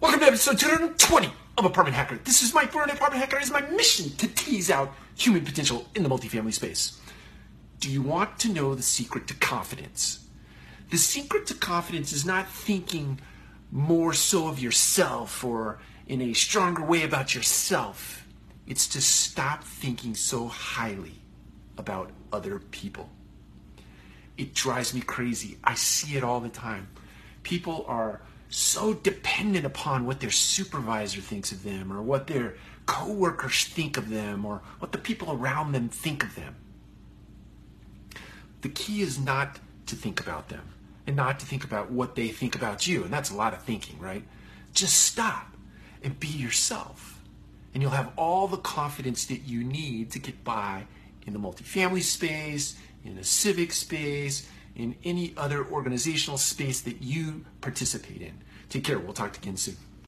Welcome to episode 220 of Apartment Hacker. This is Mike Brewer, Apartment Hacker. Is my mission to tease out human potential in the multifamily space. Do you want to know the secret to confidence? The secret to confidence is not thinking more so of yourself or in a stronger way about yourself. It's to stop thinking so highly about other people. It drives me crazy. I see it all the time. People are so dependent upon what their supervisor thinks of them or what their coworkers think of them or what the people around them think of them. The key is not to think about them and not to think about what they think about you. And that's a lot of thinking, right? Just stop and be yourself. And you'll have all the confidence that you need to get by in the multifamily space, in the civic space, in any other organizational space that you participate in. Take care. We'll talk again soon.